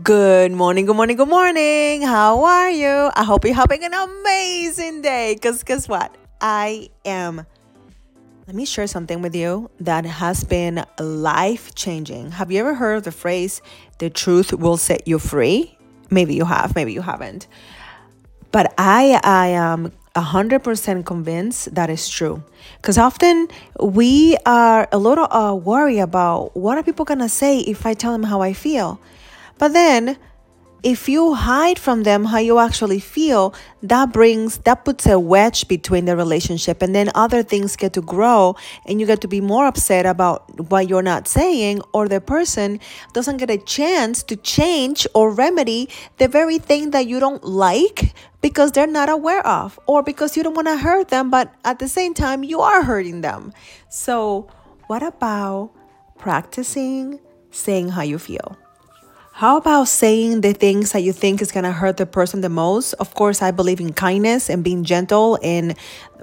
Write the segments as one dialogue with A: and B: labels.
A: Good morning, good morning, good morning. How are you? I hope you're having an amazing day. Because guess what? I am. Let me share something with you that has been life changing. Have you ever heard of the phrase, the truth will set you free? Maybe you have, maybe you haven't. But I, I am 100% convinced that is true. Because often we are a little uh, worried about what are people to say if I tell them how I feel. But then if you hide from them how you actually feel, that brings, that puts a wedge between the relationship. And then other things get to grow and you get to be more upset about what you're not saying, or the person doesn't get a chance to change or remedy the very thing that you don't like because they're not aware of, or because you don't want to hurt them, but at the same time, you are hurting them. So, what about practicing saying how you feel? How about saying the things that you think is going to hurt the person the most? Of course, I believe in kindness and being gentle in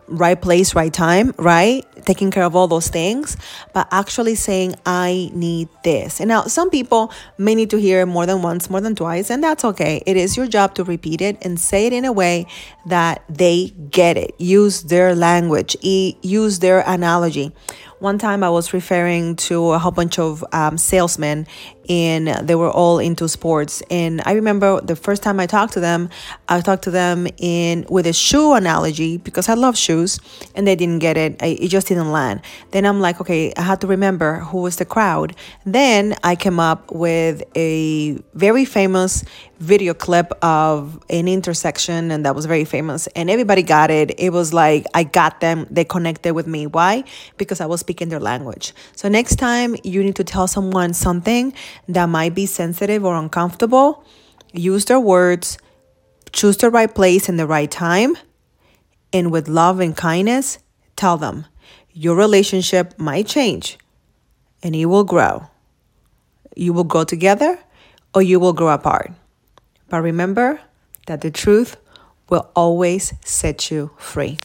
A: right place, right time, right? Taking care of all those things, but actually saying, I need this. And now some people may need to hear it more than once, more than twice, and that's okay. It is your job to repeat it and say it in a way that they get it. Use their language, use their analogy. One time I was referring to a whole bunch of um, salesmen and they were all into sports. And I remember the first time I talked to them, I talked to them in with a shoe analogy because I love shoes, and they didn't get it. I, it just didn't land. Then I'm like, okay, I had to remember who was the crowd. Then I came up with a very famous video clip of an intersection, and that was very famous, and everybody got it. It was like I got them. They connected with me. Why? Because I was speaking their language. So next time you need to tell someone something that might be sensitive or uncomfortable, use their words, choose the right place and the right time, and with love and kindness, tell them your relationship might change and it will grow. You will grow together or you will grow apart. But remember that the truth will always set you free.